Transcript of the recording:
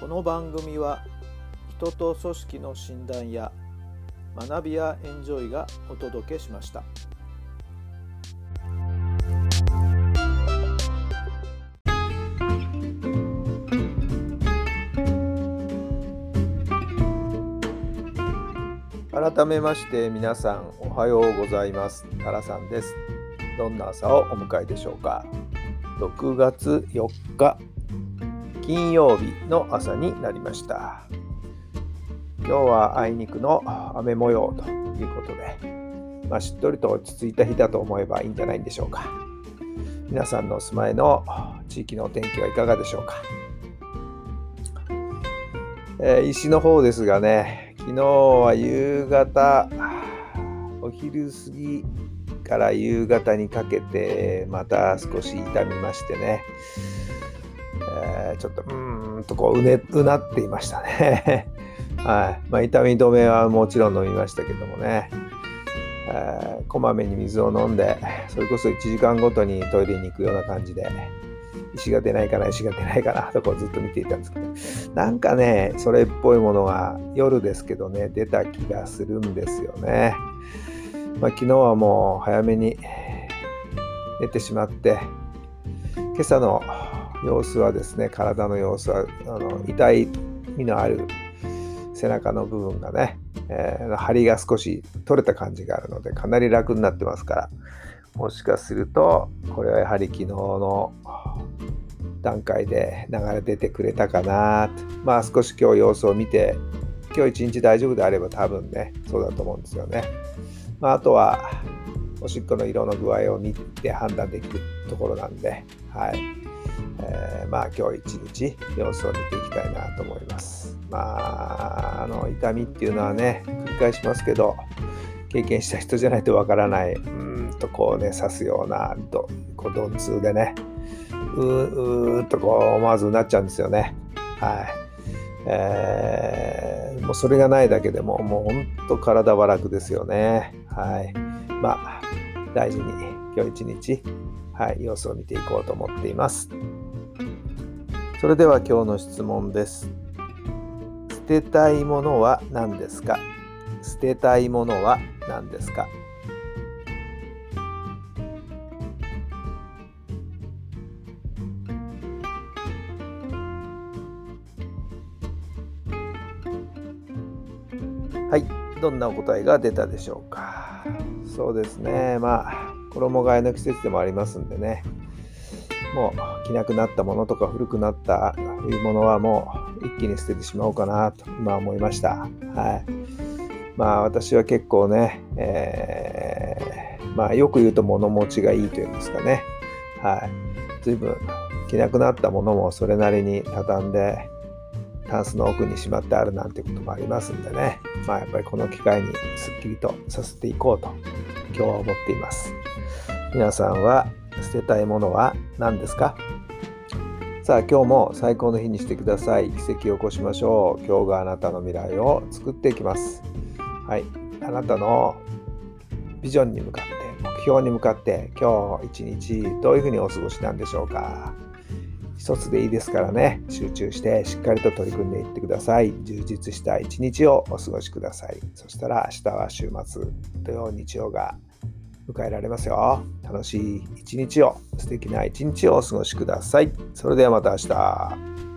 この番組は人と組織の診断や学びやエンジョイがお届けしました。改めまして皆さんおはようございます。タラさんです。どんな朝をお迎えでしょうか？6月4日金曜日の朝になりました。今日はあいにくの雨模様ということで、まあ、しっとりと落ち着いた日だと思えばいいんじゃないんでしょうか。皆さんのお住まいの地域のお天気はいかがでしょうか、えー、石の方ですがね昨日は夕方、お昼過ぎから夕方にかけて、また少し痛みましてね、えちょっとうーんとこううねうなっていましたね。はいまあ、痛み止めはもちろん飲みましたけどもね、えー、こまめに水を飲んで、それこそ1時間ごとにトイレに行くような感じで、石が出ないかな、石が出ないかな、とこずっと見ていたんですけど、なんかね、それっぽいものが夜ですけどね、出た気がするんですよね。まあ、昨日はもう早めに寝てしまって、今朝の様子はですね、体の様子は、あの痛いみのある背中の部分がね、えー、張りが少し取れた感じがあるので、かなり楽になってますから、もしかすると、これはやはり昨日の段階で流れ出てくれたかな。まあ少し今日様子を見て、今日一日大丈夫であれば多分ね、そうだと思うんですよね。まああとは、おしっこの色の具合を見て判断できるところなんで、はい。えー、まあ今日一日様子を見ていきたいなと思います。まあ、あの痛みっていうのはね、繰り返しますけど、経験した人じゃないとわからない、うんとこうね、刺すような、どこう鈍痛でね、ううーっとこう思わずなっちゃうんですよね。はい。えー、もうそれがないだけでももうほんと体は楽ですよね。はい。まあ、大事に今日一日、はい、様子を見ていこうと思っています。それでは今日の質問です。捨てたいものは何ですか？捨てたいものは何ですか？はい、どんなお答えが出たでしょうか？そうですね、まあ、衣替えの季節でもありますんでね、もう着なくなったものとか古くなった冬物はもう一気に捨ててしまおうかなと今思いました。はい。まあ私は結構ね、えー、まあよく言うと物持ちがいいというんですかね。はい。随分着なくなったものもそれなりに畳んでタンスの奥にしまってあるなんてこともありますんでね、まあ、やっぱりこの機会にすっきりとさせていこうと今日は思っています。皆さんは捨てたいものは何ですか？さあ今日も最高の日にしてください。奇跡を起こしましょう。今日があなたの未来を作っていきます。はい。あなたのビジョンに向かって、目標に向かって今日一日どういうふうにお過ごしなんでしょうか一つでいいですからね、集中してしっかりと取り組んでいってください。充実した一日をお過ごしください。そしたら明日は週末、土曜、日曜が迎えられますよ。楽しい一日を、素敵な一日をお過ごしください。それではまた明日。